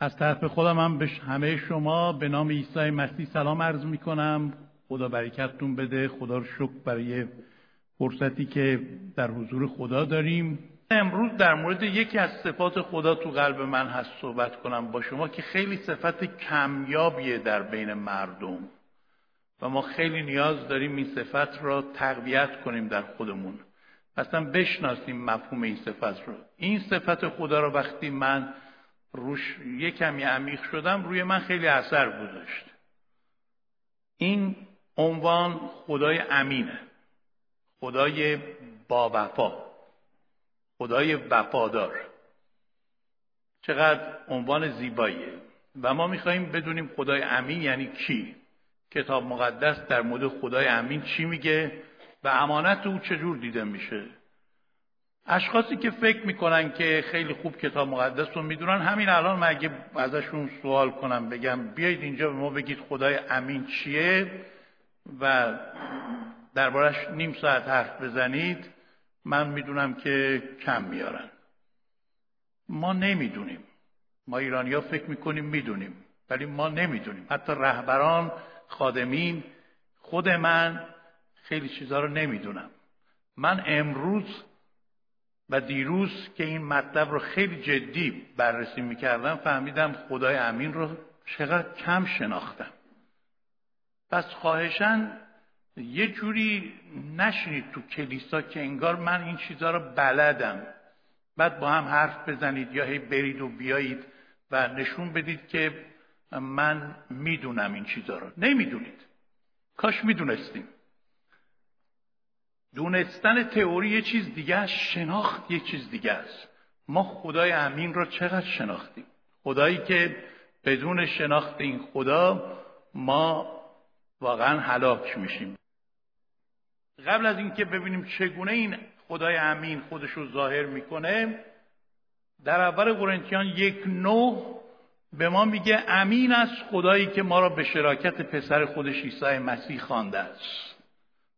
از طرف خودم هم به همه شما به نام عیسی مسیح سلام عرض می کنم خدا برکتتون بده. خدا رو شکر برای فرصتی که در حضور خدا داریم. امروز در مورد یکی از صفات خدا تو قلب من هست صحبت کنم با شما که خیلی صفت کمیابیه در بین مردم. و ما خیلی نیاز داریم این صفت را تقویت کنیم در خودمون. اصلا بشناسیم مفهوم این صفت رو. این صفت خدا رو وقتی من روش یه کمی عمیق شدم روی من خیلی اثر گذاشت. این عنوان خدای امینه. خدای با وفا خدای وفادار. چقدر عنوان زیباییه. و ما میخواییم بدونیم خدای امین یعنی کی. کتاب مقدس در مورد خدای امین چی میگه و امانت او چجور دیده میشه. اشخاصی که فکر می‌کنن که خیلی خوب کتاب مقدس رو می‌دونن همین الان من اگه ازشون سوال کنم بگم بیایید اینجا به ما بگید خدای امین چیه و دربارش نیم ساعت حرف بزنید. من می‌دونم که کم میارن. ما نمی‌دونیم. ما ایرانی ها فکر می‌کنیم می‌دونیم ولی ما نمی‌دونیم. حتی رهبران خادمین خود من خیلی چیزها رو نمی‌دونم. من امروز و دیروز که این مطلب رو خیلی جدی بررسی می‌کردم فهمیدم خدای امین رو چقدر کم شناختم. پس خواهشن یه جوری نشینید تو کلیسا که انگار من این چیزها رو بلدم. بعد با هم حرف بزنید یا هی برید و بیایید و نشون بدید که من می‌دونم این چیزها رو. نمی‌دونید. کاش می‌دونستیم. دونستن تئوری یه چیز دیگه است شناخت یه چیز دیگه است. ما خدای امین را چقدر شناختیم؟ خدایی که بدون شناخت این خدا ما واقعا هلاک میشیم. قبل از اینکه ببینیم چگونه این خدای امین خودش رو ظاهر می‌کنه در اول قرنتیان یک نو به ما میگه امین است خدایی که ما را به شراکت پسر خودش عیسی مسیح خوانده است.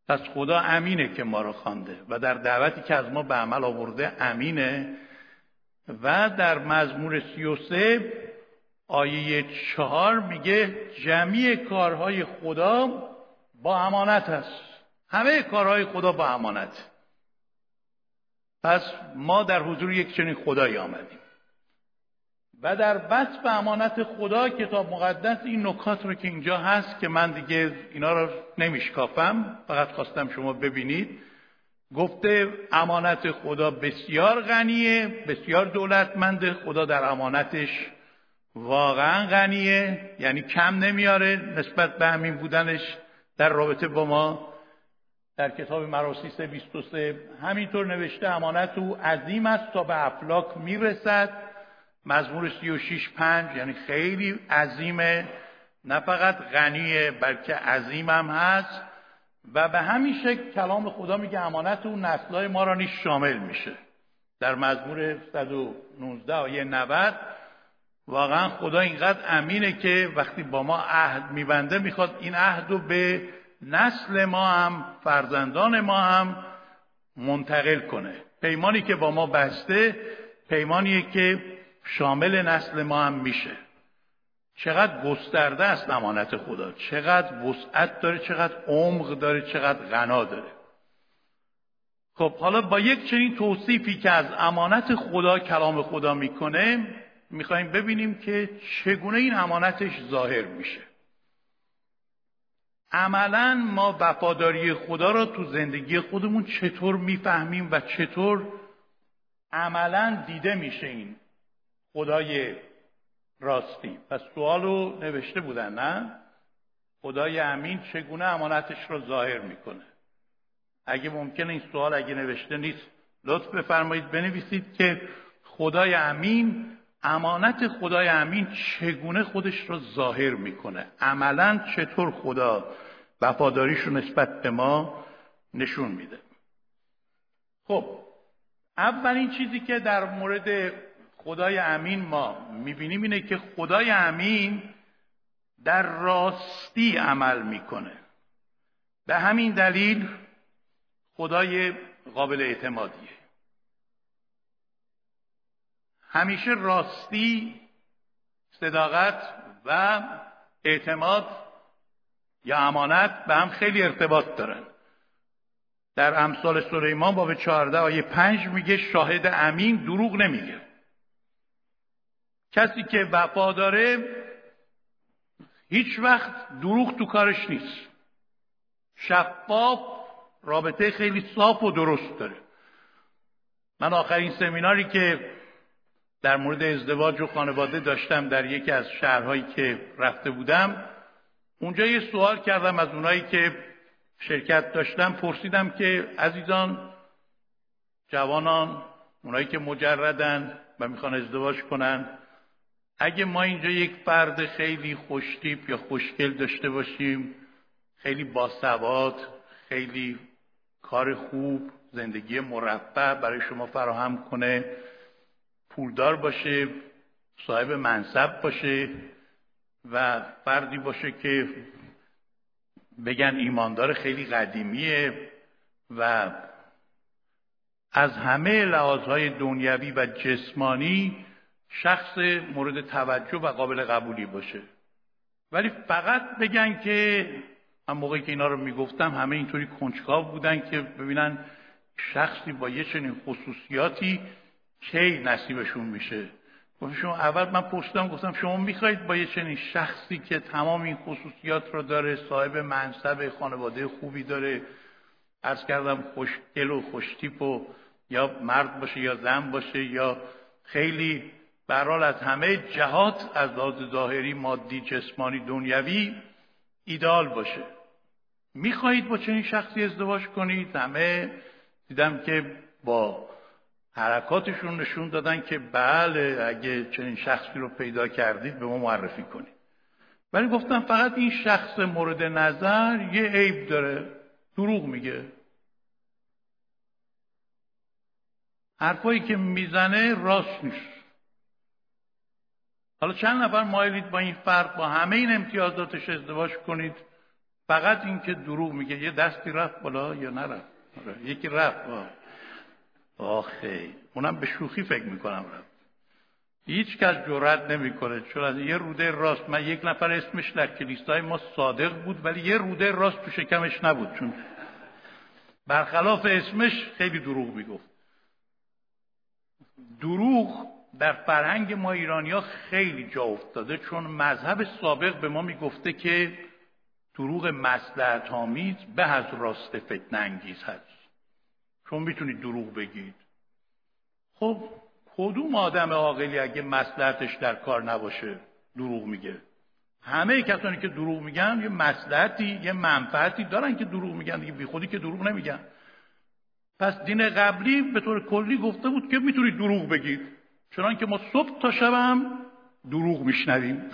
پس خدا امینه که ما رو خوانده و در دعوتی که از ما به عمل آورده امینه و در مزمور سی و سه آیه چهار میگه جمعی کارهای خدا با امانت است. همه کارهای خدا با امانت. پس ما در حضور یک چنین خدایی آمدیم. و در وصف امانت خدا کتاب مقدس این نکات رو که اینجا هست که من دیگه اینا رو نمیشکافم فقط خواستم شما ببینید. گفته امانت خدا بسیار غنیه بسیار دولتمنده خدا در امانتش واقعا غنیه یعنی کم نمیاره نسبت به همین بودنش در رابطه با ما. در کتاب مراسیس 23 همینطور نوشته امانت او عظیم است تا به افلاک می‌رسد. مزمور 36 پنج یعنی خیلی عظیمه. نه فقط غنیه بلکه عظیمم هست. و به همین شکل کلام خدا میگه امانت اون نسلهای ما را نیش شامل میشه. در مزمور 119 آیه 90 واقعا خدا اینقدر امینه که وقتی با ما عهد میبنده می‌خواد این عهد رو به نسل ما هم فرزندان ما هم منتقل کنه. پیمانی که با ما بسته پیمانیه که شامل نسل ما هم میشه. چقدر گسترده است امانت خدا. چقدر وسعت داره چقدر عمق داره چقدر غنا داره. خب حالا با یک چنین توصیفی که از امانت خدا کلام خدا می‌کنه می‌خوایم ببینیم که چگونه این امانتش ظاهر میشه. عملا ما وفاداری خدا را تو زندگی خودمون چطور می‌فهمیم و چطور عملا دیده میشه این خدای راستی. پس سوالو نوشته بودن نه؟ خدای امین چگونه امانتش رو ظاهر می‌کنه؟ اگه ممکنه این سوال اگه نوشته نیست لطف بفرمایید بنویسید که خدای امین امانت خدای امین چگونه خودش رو ظاهر می‌کنه؟ عملا چطور خدا وفاداریش رو نسبت به ما نشون میده؟ خب اولین چیزی که در مورد خدای امین ما می‌بینیم اینه که خدای امین در راستی عمل می‌کنه. به همین دلیل خدای قابل اعتمادیه. همیشه راستی صداقت و اعتماد یا امانت به هم خیلی ارتباط دارن. در امثال سلیمان باب 14 آیه 5 میگه شاهد امین دروغ نمیگه. کسی که وفا داره هیچ وقت دروغ تو کارش نیست. شفاف رابطه خیلی صاف و درست داره. من آخرین سمیناری که در مورد ازدواج و خانواده داشتم در یکی از شهرهایی که رفته بودم اونجا یه سوال کردم از اونایی که شرکت داشتم. پرسیدم که عزیزان جوانان اونایی که مجردن و می‌خوان ازدواج کنن اگه ما اینجا یک فرد خیلی خوشتیپ یا خوشگل داشته باشیم خیلی باسواد خیلی کار خوب زندگی مرفع برای شما فراهم کنه پولدار باشه صاحب منصب باشه و فردی باشه که بگن ایماندار خیلی قدیمیه و از همه لحاظهای دنیوی و جسمانی شخص مورد توجه و قابل قبولی باشه. ولی فقط بگن که من موقعی که اینا رو می‌گفتم همه اینطوری کنجکاو بودن که ببینن شخصی با یه چنین خصوصیاتی کی نصیبشون میشه. شما اول من پرسیدم گفتم شما می‌خواهید با یه چنین شخصی که تمام این خصوصیات رو داره صاحب منصب خانواده خوبی داره ارز کردم خوشگل و خوشتیپ و یا مرد باشه یا زن باشه یا خیلی برحال از همه جهات از لحاظ ظاهری مادی جسمانی دنیوی ایدال باشه. می‌خواهید با چنین شخصی ازدواج کنید؟ همه دیدم که با حرکاتشون نشون دادن که بله اگه چنین شخصی رو پیدا کردید به ما معرفی کنید. ولی گفتم فقط این شخص مورد نظر یه عیب داره. دروغ میگه. حرفایی که می‌زنه راست نیست. حالا چند نفر مایلید با این فرق با همه این امتیازاتش ازدواج کنید؟ فقط این که دروغ میگه. یه دستی رفت بالا یا نرفت؟ آره، یکی رفت. آخه اونم به شوخی فکر می‌کنم رفت. هیچ کس جرأت نمی‌کنه. چون از یه روده راست من یک نفر اسمش در کلیسای ما صادق بود ولی یه روده راست تو شکمش نبود. چون برخلاف اسمش خیلی دروغ می‌گفت. دروغ در فرهنگ ما ایرانیا خیلی جا افتاده چون مذهب سابق به ما می‌گفته که دروغ مسلحت آمیز به از راست فتنه انگیز هست. شما می‌تونید دروغ بگید. خب کدوم آدم عاقلی اگه مسلحتش در کار نباشه دروغ میگه؟ همه کسانی که دروغ میگن یه مسلحتی یه منفعتی دارن که دروغ میگن دیگه بیخودی که دروغ نمیگن. پس دین قبلی به طور کلی گفته بود که می‌تونید دروغ بگید. چنان که ما صبح تا شب هم دروغ میشنویم.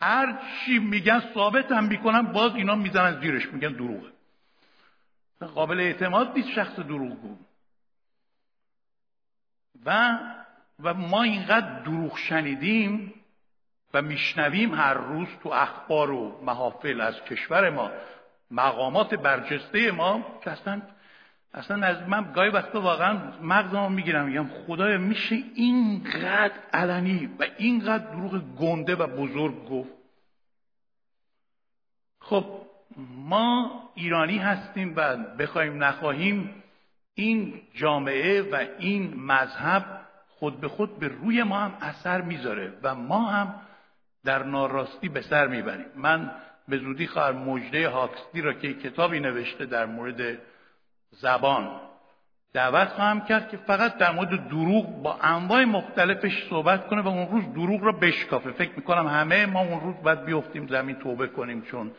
هر چی میگن ثابت هم می‌کنن باز اینا می‌زنن زیرش میگن دروغه قابل اعتماد نیست شخص دروغگو و و ما اینقدر دروغ شنیدیم و میشنویم هر روز تو اخبار و محافل از کشور ما مقامات برجسته ما که اصلا اصلا از من گاهی وقتا واقعا مغزمو می‌گیرم میگم خدایا میشه اینقدر علنی و اینقدر دروغ گنده و بزرگ گفت. خب ما ایرانی هستیم و بخوایم نخواهیم این جامعه و این مذهب خود به خود به روی ما هم اثر می‌ذاره و ما هم در ناراستی به سر می‌بریم. من به زودی خواهم مجده هاکستی را که کتابی نوشته در مورد زبان. دعوت خواهم کرد که فقط در مورد دروغ با انواع مختلفش صحبت کنه و اون روز دروغ را بشکافه. فکر می‌کنم همه ما اون روز باید بیفتیم زمین توبه کنیم چون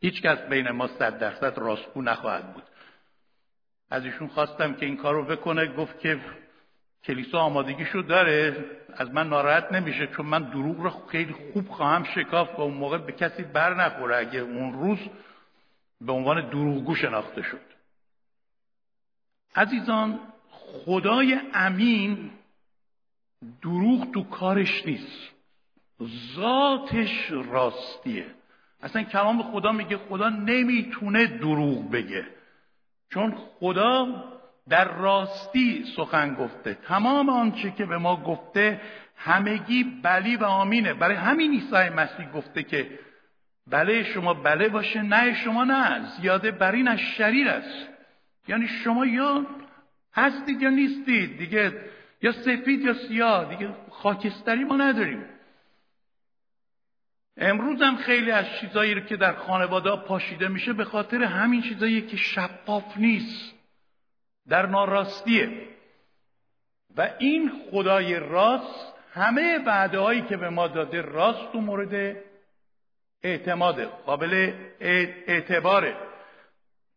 هیچ کس بین ما صد درصد راستگو نخواهد بود. از ایشون خواستم که این کار رو بکنه گفت که کلیسا آمادگیشو داره. از من ناراحت نمیشه چون من دروغ رو خیلی خوب خواهم شکاف و اون موقع به کسی بر نخوره. اگه اون روز به عنوان دروغگو شناخته شد. عزیزان خدای امین دروغ تو کارش نیست. ذاتش راستیه. اصلا کلام خدا میگه خدا نمی‌تونه دروغ بگه. چون خدا در راستی سخن گفته. تمام آنچه که به ما گفته همگی بلی و آمینه. برای همین عیسی مسیح گفته که بله شما بله باشه نه شما نه زیاده بر این از شریر است. یعنی شما یا هستید یا نیستید دیگه یا سفید یا سیاه دیگه خاکستری ما نداریم. امروز هم خیلی از چیزایی رو که در خانواده پاشیده میشه به خاطر همین چیزایی که شفاف نیست در ناراستیه. و این خدای راست همه وعده هایی که به ما داده راست و مورد اعتماده قابل اعتباره.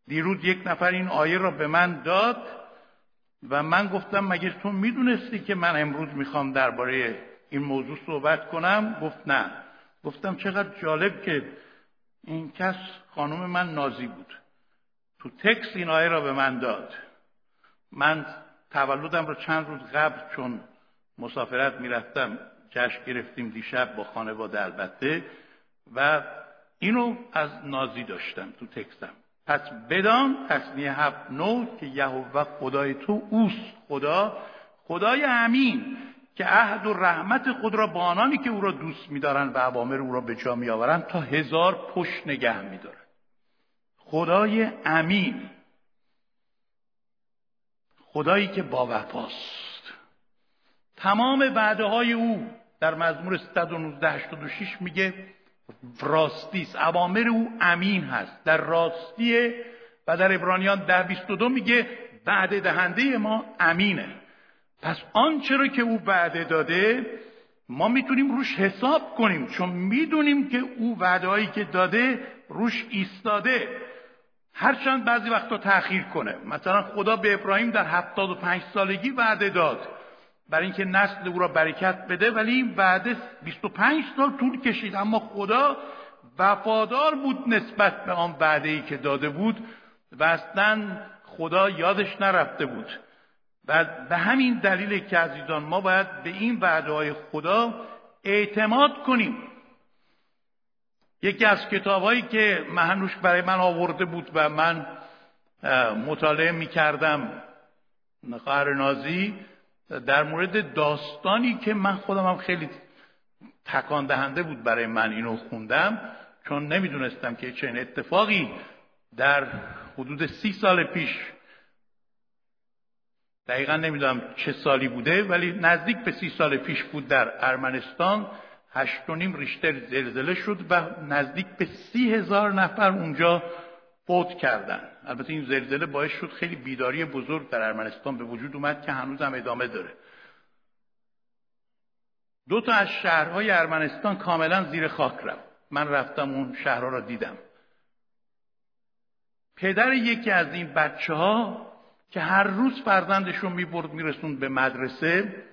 دیروز یک نفر این آیه را به من داد و من گفتم مگه تو می‌دونستی که من امروز می‌خوام درباره این موضوع صحبت کنم؟ گفت نه. گفتم چقدر جالب که این کس خانم من نازی بود. تو تکس این آیه را به من داد. من تولدم رو چند روز قبل چون مسافرت می‌رفتم جشن گرفتیم دیشب با خانواده البته و اینو از نازی داشتم تو تکستم پس بدان تصمیه هفت نو که یهوه خدای تو اوست. خدا خدای امین که عهد و رحمت خود را با آنانی که او را دوست میدارند و عوامر او را به جا میآورند تا هزار پشت نگه میدارند خدای امین خدایی که با وفاست. تمام وعده های او در مزمور 119 میگه راستی است. اوامر او امین هست. در راستیه و در ابرانیان ده 22 میگه وعده دهنده ما امینه. پس آنچه رو که او وعده داده ما می‌تونیم روش حساب کنیم چون می‌دونیم که او وعده که داده روش ایستاده. هرچند بعضی وقتا تأخیر کنه. مثلا خدا به ابراهیم در هفتاد و پنج سالگی وعده داد. برای اینکه نسل او را برکت بده ولی این وعده 25 سال طول کشید. اما خدا وفادار بود نسبت به آن وعده ای که داده بود و اصلا خدا یادش نرفته بود. و به همین دلیل که عزیزان ما باید به این وعده های خدا اعتماد کنیم. یکی از کتابهایی که مهنوش برای من آورده بود و من مطالعه می کردم نازی در مورد داستانی که من خودم هم خیلی تکان دهنده بود برای من اینو خوندم چون نمی‌دونستم که چنین اتفاقی در حدود سی سال پیش دقیقا نمی‌دونم چه سالی بوده ولی نزدیک به سی سال پیش بود در ارمنستان هشت و نیم ریشتر زلزله شد و نزدیک به سی هزار نفر اونجا فوت کردن. البته این زلزله باعث شد خیلی بیداری بزرگ در ارمنستان به وجود اومد که هنوز هم ادامه داره. دو تا از شهرهای ارمنستان کاملا زیر خاک رفت. من رفتم اون شهرها را دیدم. پدر یکی از این بچه ها که هر روز فرزندشون می‌برد میرسوند به مدرسه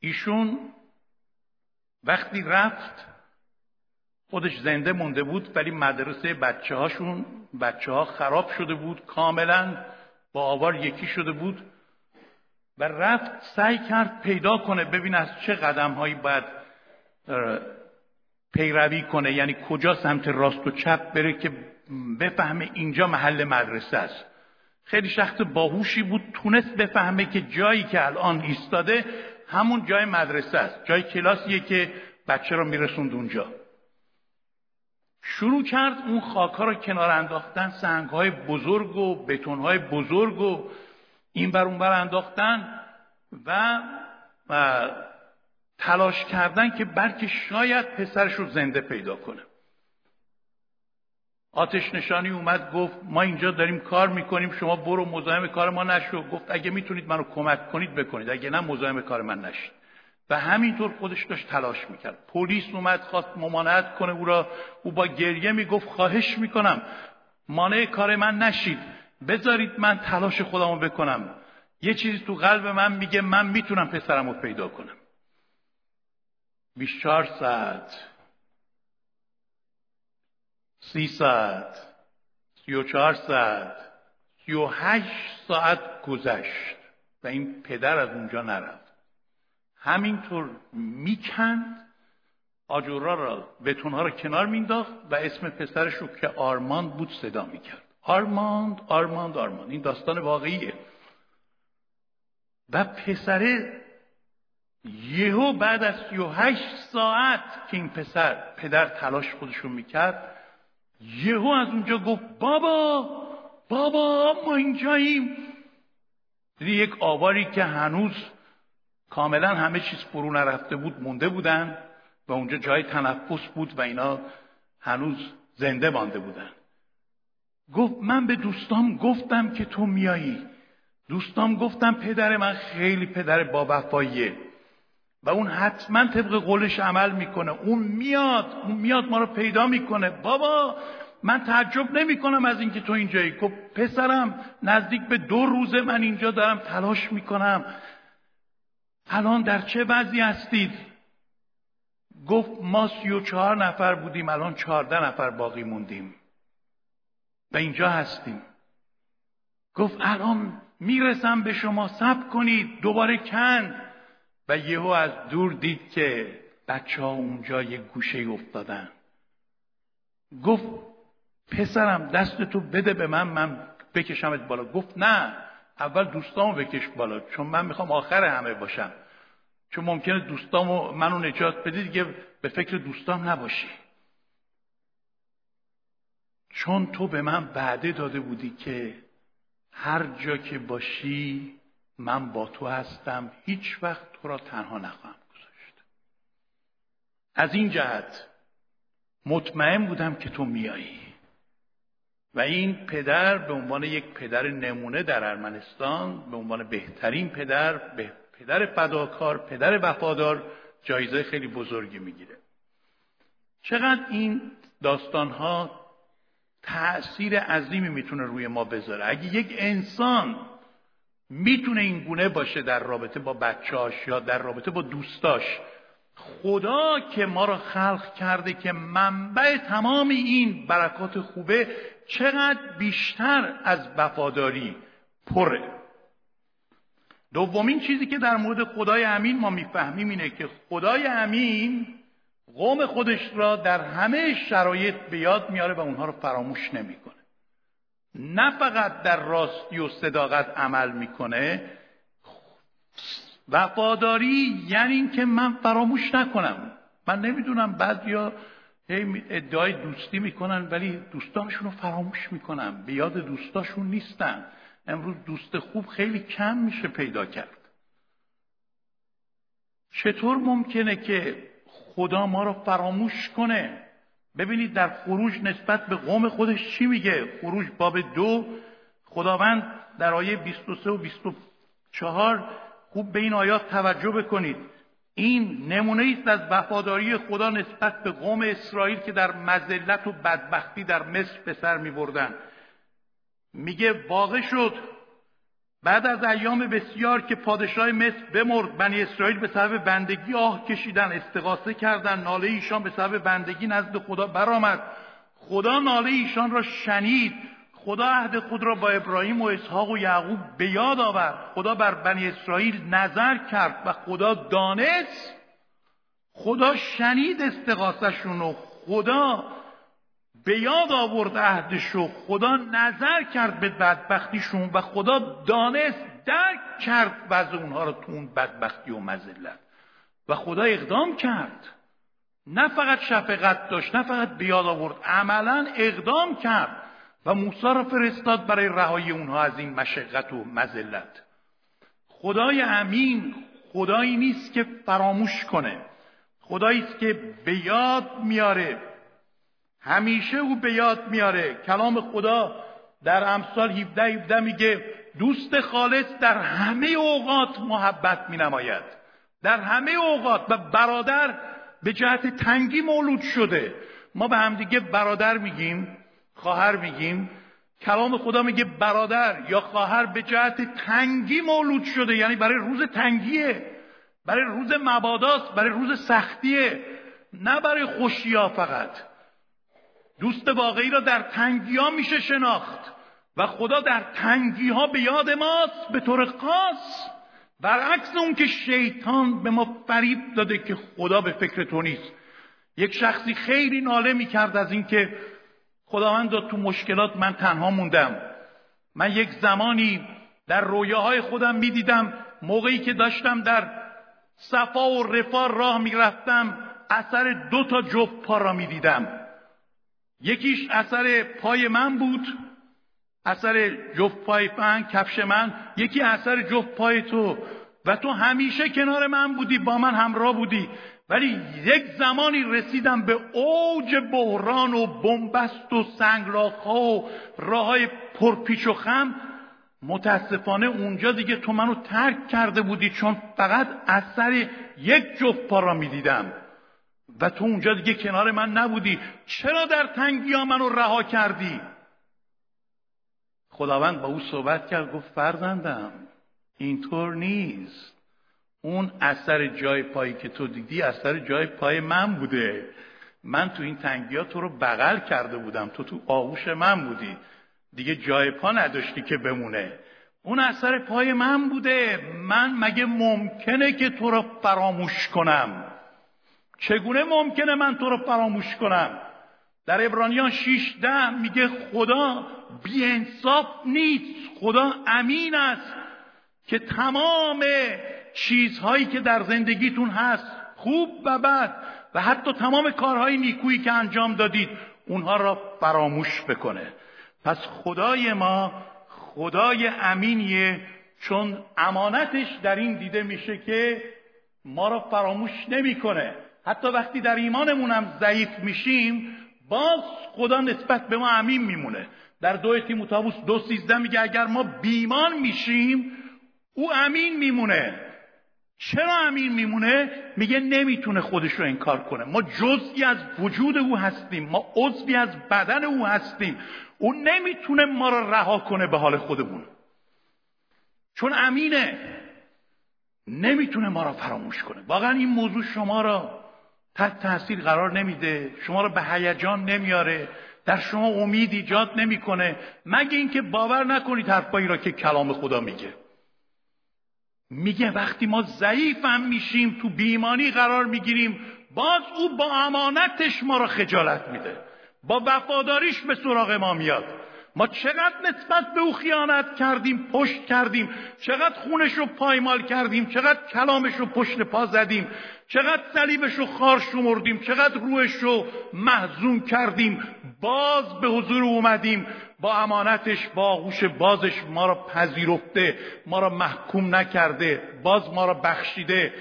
ایشون وقتی رفت خودش زنده مونده بود ولی مدرسه بچه هاشون بچه ها خراب شده بود کاملا با آوار یکی شده بود و رفت سعی کرد پیدا کنه ببین از چه قدم هایی باید پیروی کنه یعنی کجا سمت راست و چپ بره که بفهمه اینجا محل مدرسه است. خیلی شخص باهوشی بود تونست بفهمه که جایی که الان ایستاده همون جای مدرسه است جای کلاسیه که بچه رو میرسوند اونجا. شروع کرد اون خاکا رو کنار انداختن سنگ های بزرگ و بتون های بزرگ و این بر اون بر انداختن و, و تلاش کردن که بلکه شاید پسرش رو زنده پیدا کنه. آتش نشانی اومد گفت ما اینجا داریم کار می‌کنیم شما برو مزاحم کار ما نشو. گفت اگه می‌تونید منو کمک کنید بکنید اگه نه مزاحم کار من نشید. و همینطور خودش داشت تلاش می‌کرد. پلیس اومد خواست ممانعت کنه او را. او با گریه می‌گفت خواهش می‌کنم. مانع کار من نشید. بذارید من تلاش خودمو بکنم. یه چیزی تو قلب من میگه من می‌تونم پسرم رو پیدا کنم. 24 ساعت. سی ساعت. سی و چهار ساعت. سی و هشت ساعت گذشت. و این پدر از اونجا نرفت. همینطور می‌کند. آجورا را بتونها را کنار مینداخت و اسم پسرش رو که آرمان بود صدا می‌کرد. آرماند آرماند آرماند. این داستان واقعیه. و پسره یهو بعد از 38 ساعت که این پسر پدر تلاش خودشو می‌کرد یهو از اونجا گفت بابا بابا ما اینجاییم. دیدی یک آواری که هنوز کاملا همه چیز فرو نرفته بود مونده بودن و اونجا جای تنفس بود و اینا هنوز زنده مانده بودن. گفت من به دوستام گفتم که تو میایی. دوستام گفتم پدر من خیلی پدر با وفاییه و اون حتما طبق قولش عمل می‌کنه. اون میاد اون میاد ما رو پیدا می‌کنه. بابا من تعجب نمی کنم از اینکه تو اینجایی. گفت پسرم نزدیک به دو روزه من اینجا دارم تلاش می‌کنم. الان در چه وضعی هستید؟ گفت ما سی و چهار نفر بودیم الان چهارده نفر باقی موندیم. و اینجا هستیم. گفت الان می‌رسم به شما سب کنید دوباره کن و یهو از دور دید که بچه ها اونجا یه گوشه افتادن. گفت پسرم دست تو بده به من من بکشمت بالا. گفت نه اول دوستامو بکش بالا چون من می‌خوام آخر همه باشم. چون ممکنه دوستامو منو نجات بدی دیگه به فکر دوستام نباشی. چون تو به من وعده داده بودی که هر جا که باشی من با تو هستم هیچ وقت تو را تنها نخواهم گذاشت. از این جهت مطمئن بودم که تو میایی. و این پدر به عنوان یک پدر نمونه در ارمنستان به عنوان بهترین پدر به پدر فداکار پدر وفادار جایزه خیلی بزرگی می‌گیره. چقدر این داستان ها تأثیر عظیمی می‌تونه روی ما بذاره؟ اگه یک انسان می‌تونه این گونه باشه در رابطه با بچهاش یا در رابطه با دوستاش خدا که ما را خلق کرده که منبع تمام این برکات خوبه چقدر بیشتر از وفاداری پره. دومین چیزی که در مورد خدای امین ما می‌فهمیم اینه که خدای امین قوم خودش را در همه شرایط به یاد میاره و اونها رو فراموش نمی‌کنه. نه فقط در راستی و صداقت عمل می‌کنه. وفاداری یعنی اینکه من فراموش نکنم. من نمی‌دونم ادعای دوستی می‌کنن ولی دوستانشون رو فراموش می‌کنن. به یاد دوستاشون نیستن. امروز دوست خوب خیلی کم میشه پیدا کرد. چطور ممکنه که خدا ما رو فراموش کنه؟ ببینید در خروج نسبت به قوم خودش چی میگه؟ خروج باب دو. خداوند در آیه 23 و 24 خوب به این آیات توجه بکنید. این نمونه است از وفاداری خدا نسبت به قوم اسرائیل که در مزلت و بدبختی در مصر به سر می بردن. میگه واقع شد. بعد از ایام بسیار که پادشاه مصر بمرد بنی اسرائیل به سبب بندگی آه کشیدن استغاثه کردن ناله ایشان به سبب بندگی نزد خدا برآمد. خدا ناله ایشان را شنید. خدا عهد خود را با ابراهیم و اسحاق و یعقوب به یاد آورد. خدا بر بنی اسرائیل نظر کرد و خدا دانست. خدا شنید استغاثشون و خدا به یاد آورد عهدش و خدا نظر کرد به بدبختیشون و خدا دانست درک کرد وضع اونها رو تو اون بدبختی و مذلت. و خدا اقدام کرد. نه فقط شفقت داشت نه فقط به یاد آورد عملا اقدام کرد. و موسی را فرستاد برای رهایی اونها از این مشقت و مذلت. خدای امین خدایی نیست که فراموش کنه. خدایی است که به یاد میاره. همیشه او به یاد میاره. کلام خدا در امثال 17 17 میگه دوست خالص در همه اوقات محبت مینماید. در همه اوقات و برادر به جهت تنگی مولود شده. ما به همدیگه برادر میگیم. خواهر میگیم کلام خدا میگه برادر یا خواهر به جهت تنگی مولود شده یعنی برای روز تنگیه برای روز مباداست برای روز سختیه نه برای خوشیا فقط. دوست واقعی را در تنگی ها میشه شناخت و خدا در تنگی ها به یاد ماست به طور خاص. برعکس اون که شیطان به ما فریب داده که خدا به فکر تو نیست. یک شخصی خیلی ناله می‌کرد از اینکه خداوند تو مشکلات من تنها موندم. من یک زمانی در رویاهای خودم می‌دیدم موقعی که داشتم در صفا و رفاه راه می‌رفتم اثر دو تا جفت پا را می‌دیدم. یکیش اثر پای من بود اثر جفت پای من کفش من یکی اثر جفت پای تو. و تو همیشه کنار من بودی با من همراه بودی. ولی یک زمانی رسیدم به اوج بحران و بنبست و سنگلاخها و راه های پرپیچ و خم. متاسفانه اونجا دیگه تو منو ترک کرده بودی چون فقط اثر یک جفت پا را می‌دیدم. و تو اونجا دیگه کنار من نبودی. چرا در تنگی ها منو رها کردی؟ خداوند با او صحبت کرد گفت فرزندم اینطور نیست. اون اثر جای پایی که تو دیدی اثر جای پای من بوده. من تو این تنگی ها تو رو بغل کرده بودم. تو تو آغوش من بودی. دیگه جای پا نداشتی که بمونه. اون اثر پای من بوده. من مگه ممکنه که تو رو فراموش کنم؟ چگونه ممکنه من تو رو فراموش کنم؟ در ابرانیان 6 ده میگه خدا بیانصاف نیست. خدا امین است که تمام چیزهایی که در زندگیتون هست خوب و بد و حتی تمام کارهای نیکویی که انجام دادید اونها را فراموش بکنه. پس خدای ما خدای امینیه چون امانتش در این دیده میشه که ما را فراموش نمی‌کنه. حتی وقتی در ایمانمون هم ضعیف میشیم باز خدا نسبت به ما امین میمونه. در دو تیموتائوس دو سیزده میگه اگر ما بیمان میشیم او امین میمونه. چرا امین میمونه؟ میگه نمی‌تونه خودش رو انکار کنه. ما جزئی از وجود او هستیم. ما عضوی از بدن او هستیم. او نمی‌تونه ما رو رها کنه به حال خودمون. چون امینه. نمی‌تونه ما را فراموش کنه. واقعا این موضوع شما را تحت تاثیر قرار نمیده. شما را به هیجان نمیاره. در شما امید ایجاد نمی‌کنه. مگه اینکه باور نکنید حرفایی را که کلام خدا میگه. میگه وقتی ما ضعیف هم میشیم تو بیمانی قرار می‌گیریم باز او با امانتش ما را خجالت میده. با وفاداریش به سراغ ما میاد. ما چقدر نسبت به او خیانت کردیم پشت کردیم چقدر خونش رو پایمال کردیم چقدر کلامش رو پشت پا زدیم چقدر صلیبش رو خار شمردیم چقدر روش رو محزون کردیم. باز به حضور اومدیم. با امانتش با آغوش بازش ما را پذیرفته ما را محکوم نکرده باز ما را بخشیده.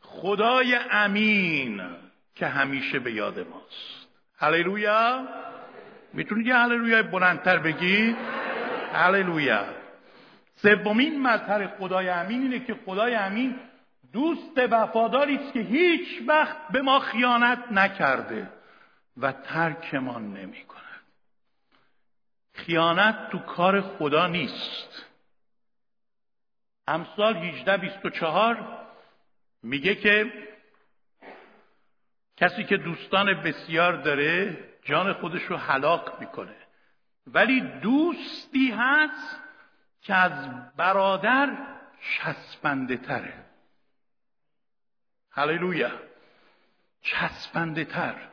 خدای امین که همیشه به یاد ماست. هللویا! می‌تونید یه هللویا بلندتر بگید هللویا! سومین مظهر خدای امین اینه که خدای امین دوست وفاداری است که هیچ وقت به ما خیانت نکرده و ترکمان نمی کند خیانت تو کار خدا نیست. امثال 18 24 میگه که کسی که دوستان بسیار داره جان خودش رو هلاک می‌کنه. ولی دوستی هست که از برادر چسبنده تره. هللویا. چسبنده تر.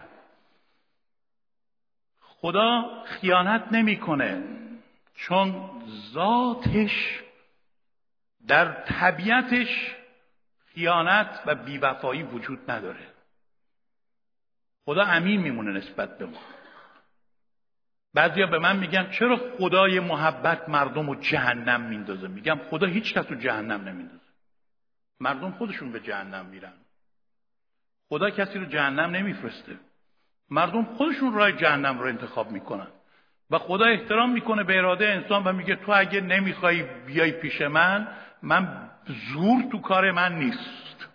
خدا خیانت نمی‌کنه چون ذاتش در طبیعتش خیانت و بیوفایی وجود نداره. خدا امین میمونه نسبت به ما. بعضیا به من میگن چرا خدای محبت مردم رو جهنم میندازه؟ میگم خدا هیچ کس رو جهنم نمیندازه. مردم خودشون به جهنم میرن. خدا کسی رو جهنم نمیفرسته. مردم خودشون راه جهنم رو انتخاب می‌کنن. و خدا احترام می‌کنه به اراده انسان و میگه تو اگه نمی‌خوای بیای پیش من من زور تو کار من نیست.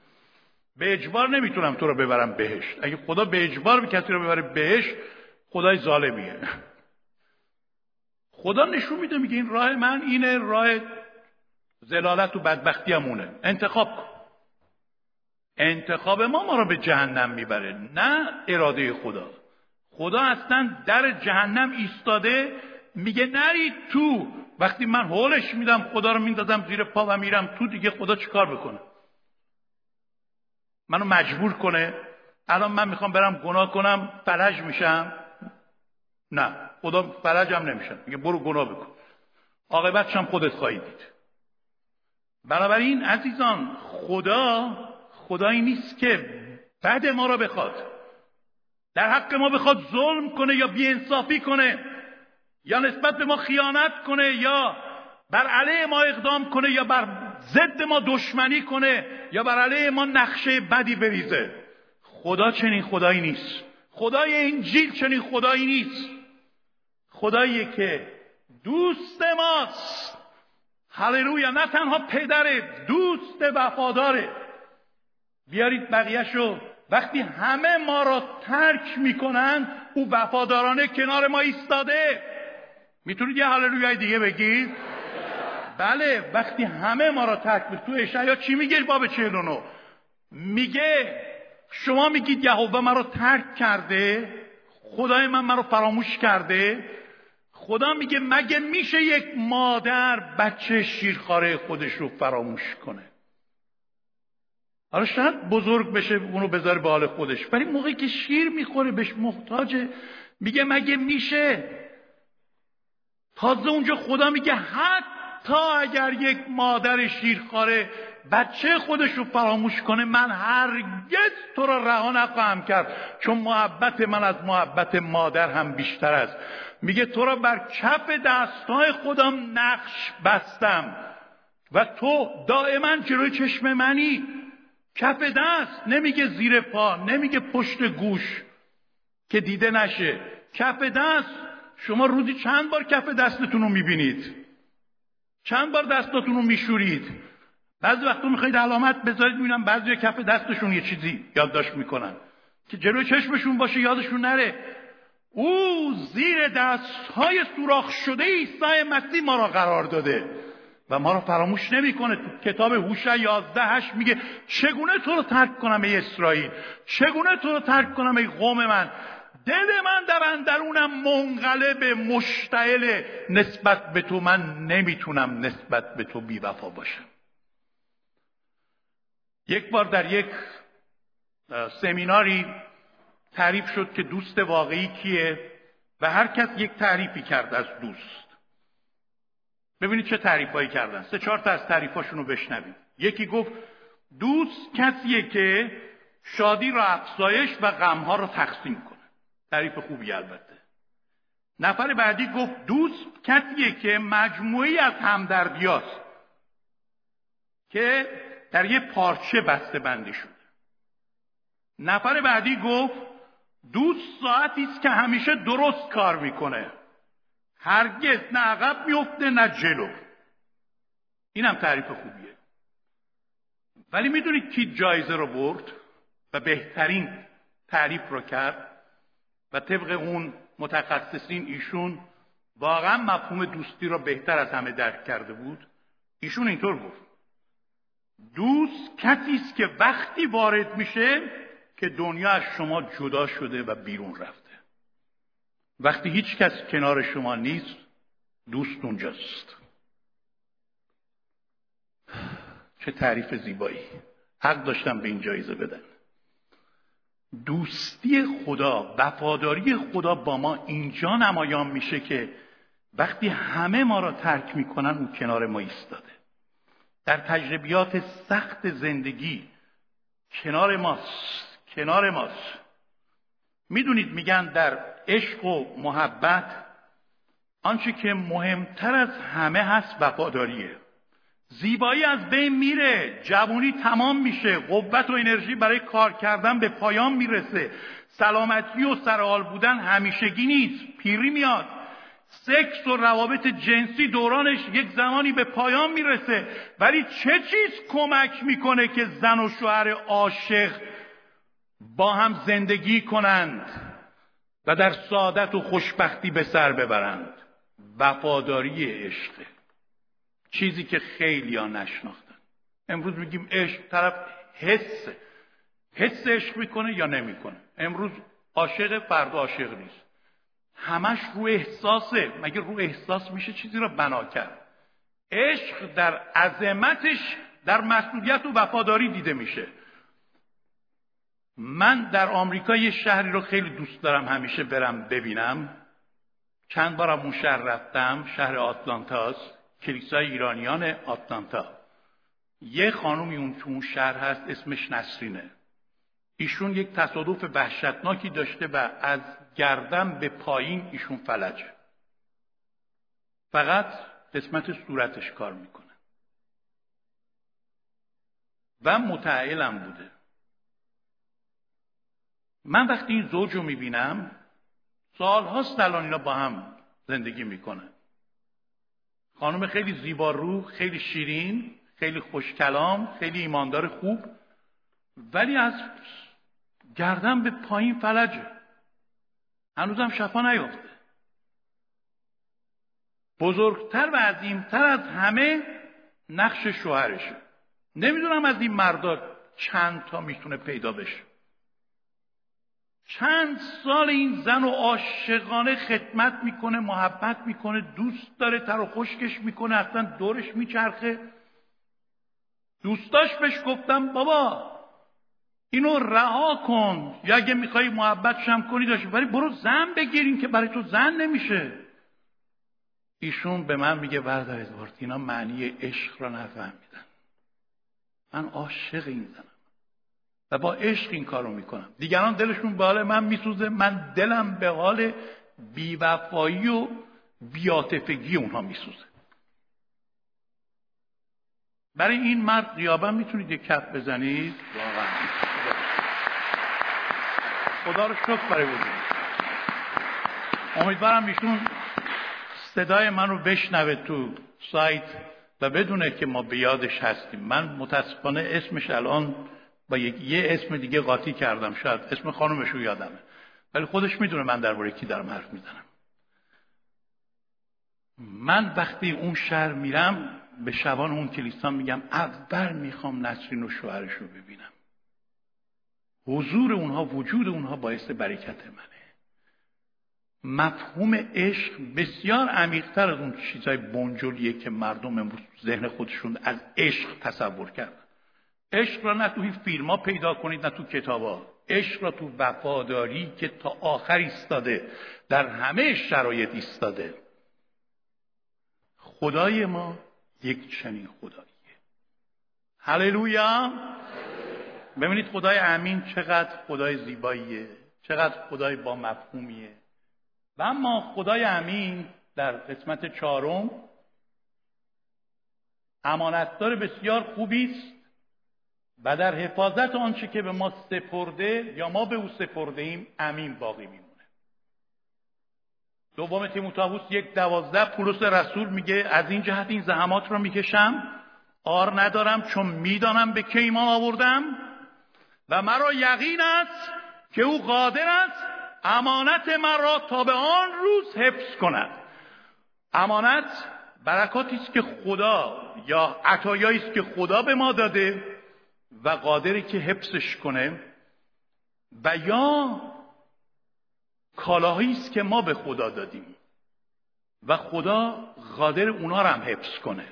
به اجبار نمی‌تونم تو رو ببرم بهشت اگه خدا به اجبار به کسی رو ببره بهشت خدای ظالمیه. خدا نشون میده میگه این راه من اینه راه زلالت و بدبختی همونه انتخاب کن. انتخاب ما ما رو به جهنم می‌بره نه اراده خدا. خدا اصلا در جهنم ایستاده میگه نرید تو. وقتی من حولش میدم خدا رو میندازم زیر پا و میرم تو دیگه خدا چیکار بکنه؟ منو مجبور کنه. الان من می‌خوام برم گناه کنم فلج میشم. نه خدا فرجم نمیشن میگه برو گناه بکن. عاقبتش هم خودت خواهید دید. بنابراین عزیزان خدا خدایی نیست که بعد ما را بخواد. در حق ما بخواد ظلم کنه یا بیانصافی کنه یا نسبت به ما خیانت کنه یا بر علیه ما اقدام کنه یا بر ضد ما دشمنی کنه یا بر علیه ما نقشه بدی بریزه. خدا چنین خدایی نیست. خدای انجیل چنین خدایی نیست. خدایی که دوست ماست. هللویا نه تنها پدره دوست وفاداره. بیارید بقیهشو. وقتی همه ما را ترک می‌کنن او وفادارانه کنار ما ایستاده. می‌تونید یه هللویای دیگه بگید؟ بله وقتی همه ما را ترک می‌کنن تو اشعیا چی میگه؟ باب 49 میگه شما میگید یهوه مرا ترک کرده خدای من مرا فراموش کرده. خدا میگه مگه میشه یک مادر بچه شیرخواره خودش رو فراموش کنه؟ حالا شاید بزرگ بشه اونو بذاره به حال خودش. ولی موقعی که شیر می‌خوره بهش محتاجه. میگه مگه میشه؟ تازه اونجا خدا میگه حتی اگر یک مادر شیرخواره بچه خودش رو فراموش کنه من هرگز تو را رها نخواهم کرد چون محبت من از محبت مادر هم بیشتر است. میگه تو را بر کف دستهای خودم نقش بستم و تو دائما جلوی چشم منی. کف دست نمیگه زیر پا نمیگه پشت گوش که دیده نشه. کف دست شما روزی چند بار کف دستتون رو می‌بینید؟ چند بار دستاتون رو میشورید؟ بعضی وقتا می‌خواید علامت بذارید می‌بینم بعضی کف دستشون یه چیزی یادداشت می‌کنن. که جلوی چشمشون باشه یادشون نره. او زیر دست های سوراخ شده عیسی مسیح ما را قرار داده. و ما را فراموش نمی‌کنه. کتاب هوش 11 هش میگه چگونه تو رو ترک کنم ای اسرائیل؟ چگونه تو رو ترک کنم ای قوم من؟ دل من در اندرونم منقلب مشتعل. نسبت به تو من نمی‌تونم نسبت به تو بیوفا باشم. یک بار در یک سمیناری تعریف شد که دوست واقعی کیه و هر کس یک تعریفی کرد از دوست. ببینید چه تعریفایی کردن. سه چهار تا از تعریفاشون رو بشنوید یکی گفت دوست کسیه که شادی را افزایش و غمها را تقسیم کنه. تعریف خوبی البته. نفر بعدی گفت دوست کسیه که مجموعی از همدردیاست که در یه پارچه بسته بندی شده. نفر بعدی گفت دوست ساعتی است که همیشه درست کار می‌کنه. هرگز نه عقب میفته نه جلو. اینم تعریف خوبیه. ولی می‌دونید کی جایزه رو برد و بهترین تعریف رو کرد؟ و طبق اون متخصصین ایشون واقعا مفهوم دوستی رو بهتر از همه درک کرده بود. ایشون اینطور گفت. دوست کسی است که وقتی وارد میشه که دنیا از شما جدا شده و بیرون رفته وقتی هیچ کس کنار شما نیست دوست اونجاست. چه تعریف زیبایی. حق داشتم به این جایزه بدن. دوستی خدا وفاداری خدا با ما اینجا نمایان میشه که وقتی همه ما را ترک می‌کنن اون کنار ما ایستاده. در تجربیات سخت زندگی کنار ماست کنار ماست. می‌دونید میگن در عشق و محبت آنچه که مهمتر از همه هست وفاداریه. زیبایی از بین میره جوانی تمام میشه قوت و انرژی برای کار کردن به پایان می‌رسه. سلامتی و سرحال بودن همیشگی نیست پیری میاد. سکس و روابط جنسی دورانش یک زمانی به پایان می‌رسه ولی چه چیز کمک می‌کنه که زن و شوهر عاشق با هم زندگی کنند؟ و در سعادت و خوشبختی به سر ببرند. وفاداری عشق. چیزی که خیلی ها نشناختن. امروز میگیم عشق طرف حس. حس عشق می‌کنه یا نمی‌کنه؟ امروز عاشق فردا عاشق نیست. همش رو احساسه. مگه رو احساس میشه چیزی رو بنا کرد؟ عشق در عظمتش در مسئولیت و وفاداری دیده میشه. من در آمریکا یه شهری رو خیلی دوست دارم همیشه برم ببینم. چند بارم اون شهر رفتم شهر آتلانتاس کلیسای ایرانیان آتلانتا. یه خانومی اون تو اون شهر هست اسمش نسرینه. ایشون یک تصادف وحشتناکی داشته و از گردن به پایین ایشون فلجه فقط قسمت صورتش کار می‌کنه. و متعلم بوده. من وقتی این زوج رو می‌بینم سالهاست الان اینا با هم زندگی می‌کنن. خانم خیلی زیبا رو خیلی شیرین خیلی خوشکلام خیلی ایماندار خوب ولی از گردن به پایین فلجه. هنوزم شفا نیافته. بزرگتر و عظیمتر از همه نقش شوهرشه. نمی‌دونم از این مردا چند تا می‌تونه پیدا بشه. چند سال این زن و عاشقانه خدمت می‌کنه محبت می‌کنه دوست داره تر و خشکش می‌کنه اصلا دورش میچرخه. دوستاش بهش گفتم بابا اینو رها کن یا اگه می‌خوای محبتش هم کنی داشت ولی برو زن بگیرین که برای تو زن نمیشه. ایشون به من میگه بردار ادوارد اینا معنی عشق را نفهمیدن. من عاشق این زنم. و با عشق این کارو می‌کنم. دیگران دلشون به حال من میسوزه. من دلم به حال بیوفایی و بیاتفگی اونها میسوزه. برای این مرد قیابا می‌تونید یک کف بزنید. واقعا. خدا رو شکر برای وجود. امیدوارم ایشون صدای من رو بشنوه تو سایت و بدونه که ما به یادش هستیم. من متاسفانه اسمش الان با یه اسم دیگه قاطی کردم شاید اسم خانومش رو یادمه. ولی خودش می‌دونه من درباره کی دارم حرف می‌زنم. من وقتی اون شهر میرم به شبان اون کلیسا میگم اول می‌خوام نسرین و شوهرش رو ببینم. حضور اونها وجود اونها باعث برکت منه. مفهوم عشق بسیار عمیقتر از اون چیزای بنجلیه که مردم امروز ذهن خودشون از عشق تصور کرد عشق را نه تو این فیلم ها پیدا کنید نه تو کتاب ها. عشق را تو وفاداری که تا آخر ایستاده در همه شرایط ایستاده. خدای ما یک چنین خداییه. هللویا! ببینید خدای امین چقدر خدای زیباییه چقدر خدای با مفهومیه. و اما خدای امین در قسمت چهارم امانتدار بسیار خوبی است. و در حفاظت آنچه که به ما سپرده یا ما به او سپرده ایم امین باقی میمونه. دوم تیموتائوس یک دوازده پولس رسول میگه از این جهت این زحمات را می‌کشم آر ندارم چون می‌دانم به که ایمان آوردم و مرا یقین است که او قادر است امانت مرا تا به آن روز حفظ کند. امانت برکاتی است که خدا یا عطایایی است که خدا به ما داده و قادری که حفظش کنه و یا کالاهایی است که ما به خدا دادیم و خدا قادر اونا رو هم حفظ کنه.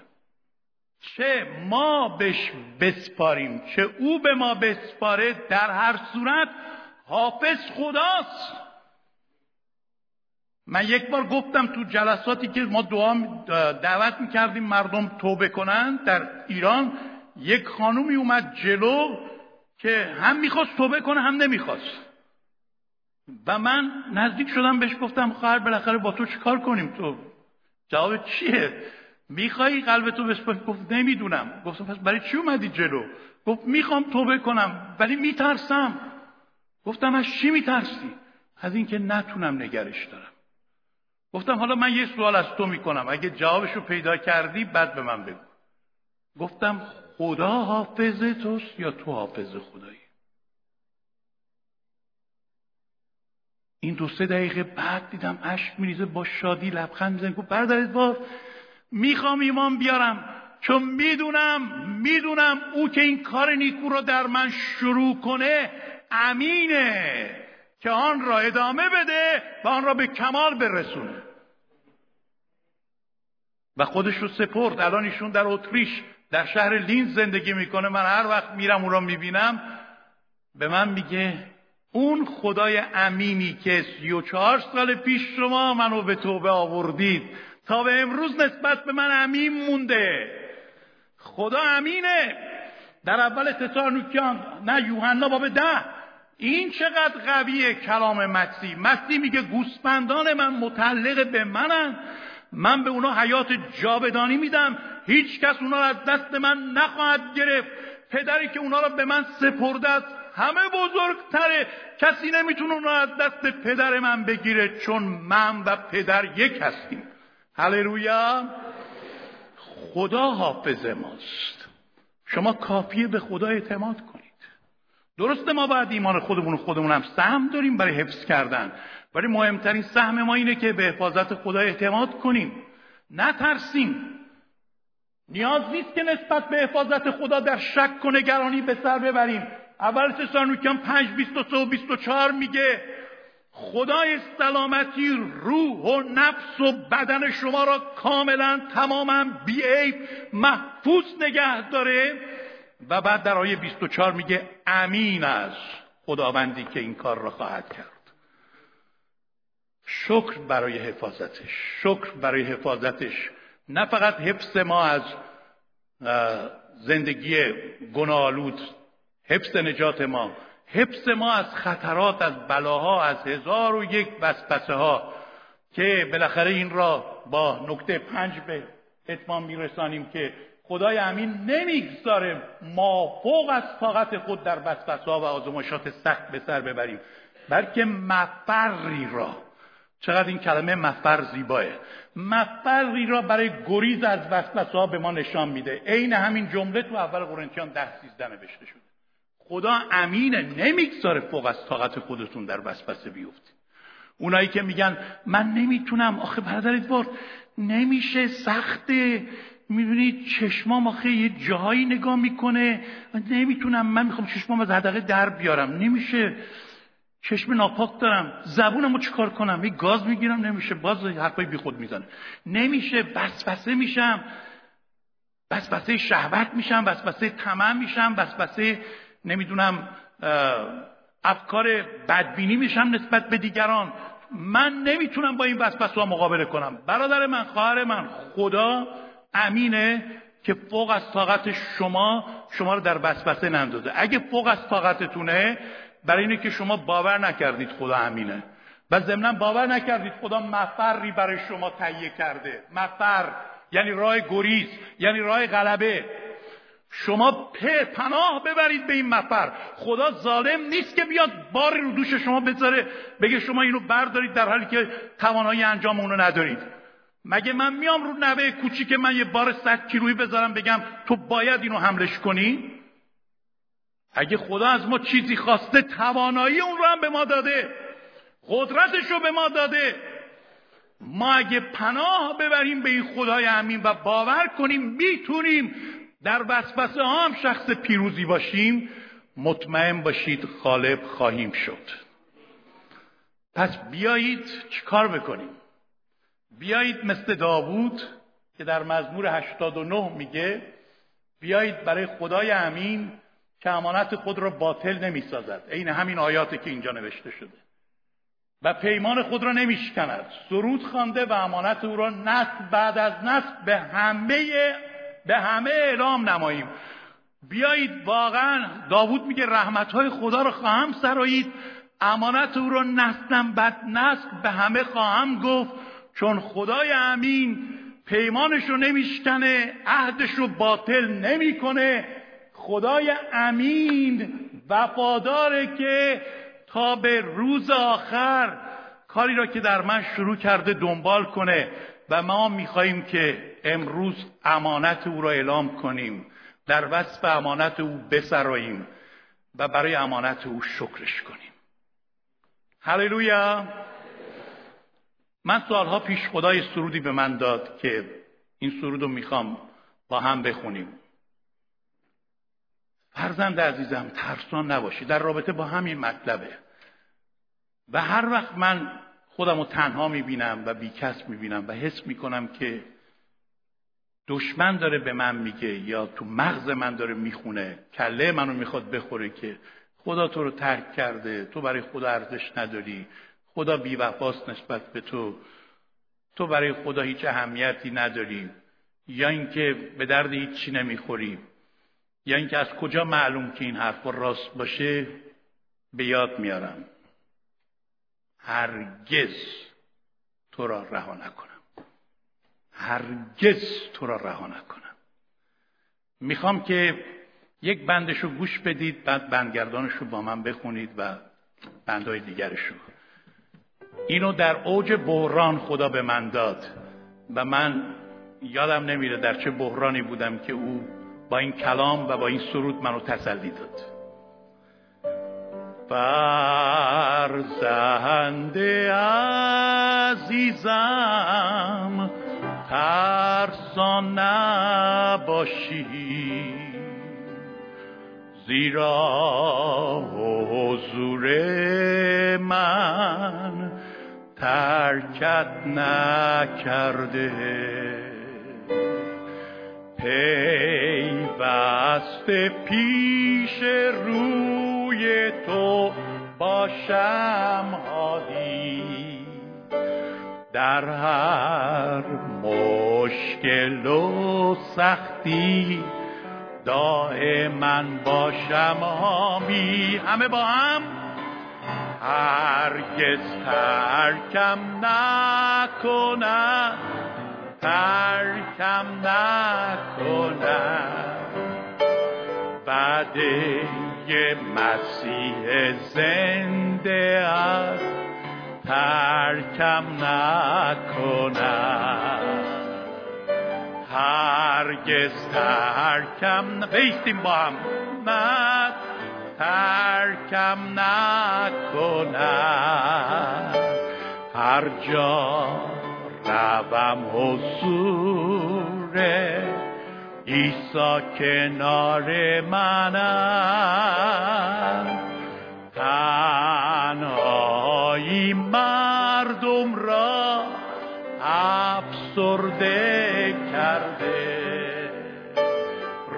چه ما بهش بسپاریم چه او به ما بسپاره در هر صورت حافظ خداست. من یک بار گفتم تو جلساتی که ما دعا دعوت می‌کردیم مردم توبه کنن در ایران یک خانومی اومد جلو که هم می‌خواست توبه کنه هم نمی‌خواست. و من نزدیک شدم بهش گفتم خواهر بالاخره با تو چیکار کنیم تو؟ جواب چیه؟ می‌خوای قلب تو بسپاری گفت نمی‌دونم. گفتم پس برای چی اومدی جلو؟ گفت می‌خوام توبه کنم ولی میترسم. گفتم از چی میترسی؟ از اینکه نتونم نگرش دارم. گفتم حالا من یه سوال از تو می‌کنم اگه جوابش رو پیدا کردی بعد به من بگو. گفتم خدا حافظ توست یا تو حافظ خدایی؟ این دو سه دقیقه بعد دیدم اشک میریزه با شادی لبخند می‌زنه. گفت برادر بار می‌خوام ایمان بیارم. چون می‌دونم می‌دونم او که این کار نیکو رو در من شروع کنه امینه که آن را ادامه بده و آن را به کمال برسونه. و خودش رو سپرد. الان ایشون در اتریش در شهر لینز زندگی می‌کنه. من هر وقت میرم او را می‌بینم به من میگه اون خدای امینی که سی و چهار سال پیش شما منو به توبه آوردید تا به امروز نسبت به من امین مونده. خدا امینه. در اول تسالونیکیان نه یوحنا باب ده. این چقدر قویه کلام مسیح. مسیح میگه گوسفندان من متعلق به منن. من به اونا حیات جاودانی میدم. هیچ کس اونا از دست من نخواهد گرفت. پدری که اونا را به من سپرده است همه بزرگتره. کسی نمی‌تونه اونا از دست پدر من بگیره چون من و پدر یک هستیم. هللویا! خدا حافظ ماست. شما کافیه به خدا اعتماد کنید. درسته ما باید ایمان خودمون خودمون هم سهم داریم برای حفظ کردن. ولی مهمترین سهم ما اینه که به حفاظت خدا اعتماد کنیم. نترسیم. نیاز نیست که نسبت به حفاظت خدا در شک و نگرانی به سر ببریم. اول تسالونیکیان 5 23 و 24 میگه خدای سلامتی روح و نفس و بدن شما را کاملا تماما بیعیب محفوظ نگه داره. و بعد در آیه 24 میگه امین از خداوندی که این کار را خواهد کرد. شکر برای حفاظتش شکر برای حفاظتش. نه فقط حفظ ما از زندگی گناهالود حفظ نجات ما حفظ ما از خطرات از بلاها از هزار و یک وسوسه ها که بالاخره این را با نکته پنج به اتمام میرسانیم که خدای امین نمی‌گذاره ما فوق از طاقت خود در وسوسه و آزمایشات سخت به سر ببریم بلکه مفری را چقدر این کلمه مفر زیباه. مفری را برای گریز از وسوسه ها به ما نشان میده. عین همین جمله تو اول قرنتیان ده سیزده نوشته شده. خدا امینه نمی‌گذاره فوق از طاقت خودتون در وسوسه بیفتید اونایی که میگن من نمی‌تونم آخه برادر ادوارد نمیشه سخته. می‌بینید چشمام آخه یه جاهایی نگاه می‌کنه. نمی‌تونم من می‌خوام چشمام از حدقه در بیارم. نمیشه. چشم ناپاک دارم زبونمو چیکار کنم؟ یه گاز می‌گیرم نمیشه. باز حرفای بیخود می‌زنه. نمیشه. وسوسه میشم. وسوسه شهوت میشم وسوسه طمع میشم وسوسه نمی‌دونم افکار بدبینی میشم نسبت به دیگران. من نمی‌تونم با این وسوسه مقابله کنم. برادر من خواهر من خدا امینه که فوق از طاقت شما شما رو در وسوسه نندازه. اگه فوق از طاقتتونه برای اینه که شما باور نکردید خدا امینه و ضمنا باور نکردید خدا مفری برای شما تهیه کرده. مفر یعنی راه گریز یعنی راه غلبه. شما پناه ببرید به این مفر. خدا ظالم نیست که بیاد باری رو دوش شما بذاره بگه شما اینو بردارید در حالی که توانایی انجام اونو ندارید. مگه من میام رو نوه کوچیک من یه بار صد کیلویی بذارم بگم تو باید اینو حملش کنی؟ اگه خدا از ما چیزی خواسته توانایی اون رو هم به ما داده. قدرتش رو به ما داده. ما اگه پناه ببریم به این خدای امین و باور کنیم می‌تونیم در وسوسه ها هم شخص پیروزی باشیم مطمئن باشید غالب خواهیم شد. پس بیایید چیکار بکنیم؟ بیایید مثل داوود که در مزمور 89 میگه بیایید برای خدای امین که امانت خود را باطل نمی‌سازد. عین همین آیاتی که اینجا نوشته شده. و پیمان خود را نمیشکند. سرود خوانده و امانت او را نسل بعد از نسل به همه به همه اعلام نماییم. بیایید واقعا داوود میگه رحمتهای خدا رو خواهم سرایید. امانت او را نسلم بد نسل به همه خواهم گفت. چون خدای امین پیمانش رو نمیشکنه عهدش رو باطل نمی‌کنه. خدای امین وفاداره که تا به روز آخر کاری را که در من شروع کرده دنبال کنه و ما می‌خواهیم که امروز امانت او را اعلام کنیم. در وصف امانت او بسراییم و برای امانت او شکرش کنیم. هللویا! من سالها پیش خدای سرودی به من داد که این سرود رو می‌خوام با هم بخونیم. فرزند عزیزم ترسان نباشی. در رابطه با همین مطلبه. و هر وقت من خودم رو تنها می‌بینم و بیکس می‌بینم و حس می‌کنم که دشمن داره به من میگه یا تو مغز من داره می‌خونه کله منو می‌خواد بخوره که خدا تو رو ترک کرده تو برای خدا ارزش نداری خدا بیوفاست نسبت به تو تو برای خدا هیچ اهمیتی نداری یا اینکه به درد هیچی نمی‌خوری. یا اینکه از کجا معلوم که این حرف راست باشه به یاد میارم. هرگز تو را رها نکنم. هرگز تو را رها نکنم. می‌خوام که یک بندشو گوش بدید بعد بندگردانشو با من بخونید و بندهای دیگرشو. اینو در اوج بحران خدا به من داد و من یادم نمیره در چه بحرانی بودم که او با این کلام و با این سرود منو تسلی داد. فرزند عزیزم ترسان نباشی. زیرا حضور من ترکت نکرده. پیوسته پیش روی تو باشم هادی در هر مشکل و سختی دائما باشم حامی. همه با هم؟ هرگز ترکم نکنم. ترکم نکنم. بعد یه مسیح زنده است. ترکم نکنم. هرگز ترکم بیستیم با هم. نه ترکم نکنم. هر جا روم حضور ایسا کنار منم تنهایی مردم را افسرده کرده.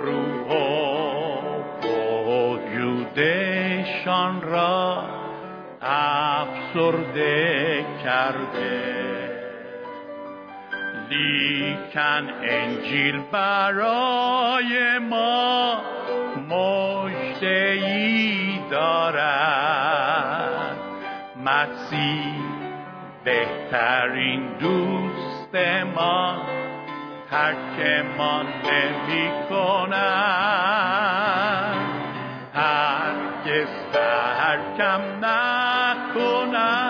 روح و وجودشان را افسرده کرده. لیکن انجیل برای ما مجده دارد. مسیح بهترین دوست ما ترکمان نمی کنم. هرگز ترکم نکنم.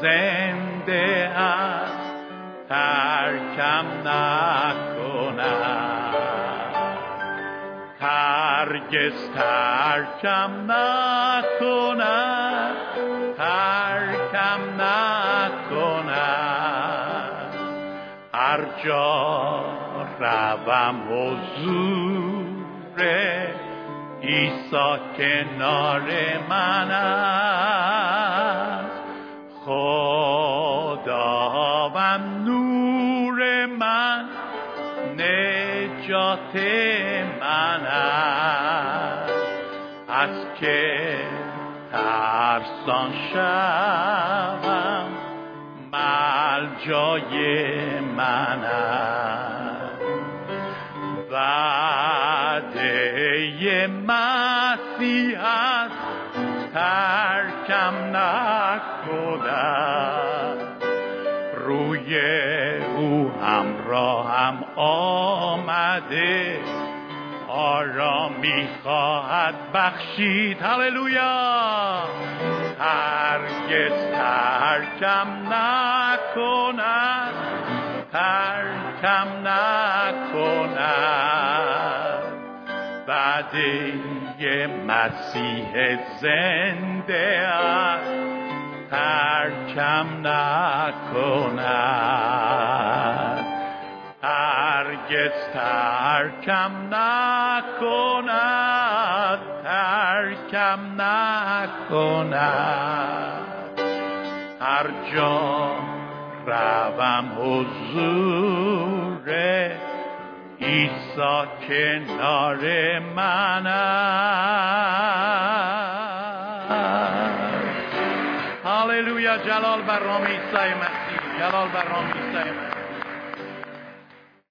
زنده است ترکم نکنم هرگز ترکم نکنم ترکم نکنم هر جا روم حضور ایسا کنار من است. خداوند نور من نجات من از که ترسان شوم مل جای من وعده مسیح ترکم نکنم روی او همراهم آمده. آرامی خواهد بخشید. هللویا. هرگز ترکم نکند. ترکم نکند. بعد یه مسیح زنده است. ترکم نکند. هرگز ترکم نکند. ترکم نکند. هر جا روم حضور عیسی کنار من هاللویا جلال بر رام عیسی مسیح. جلال بر رام عیسی مسیح.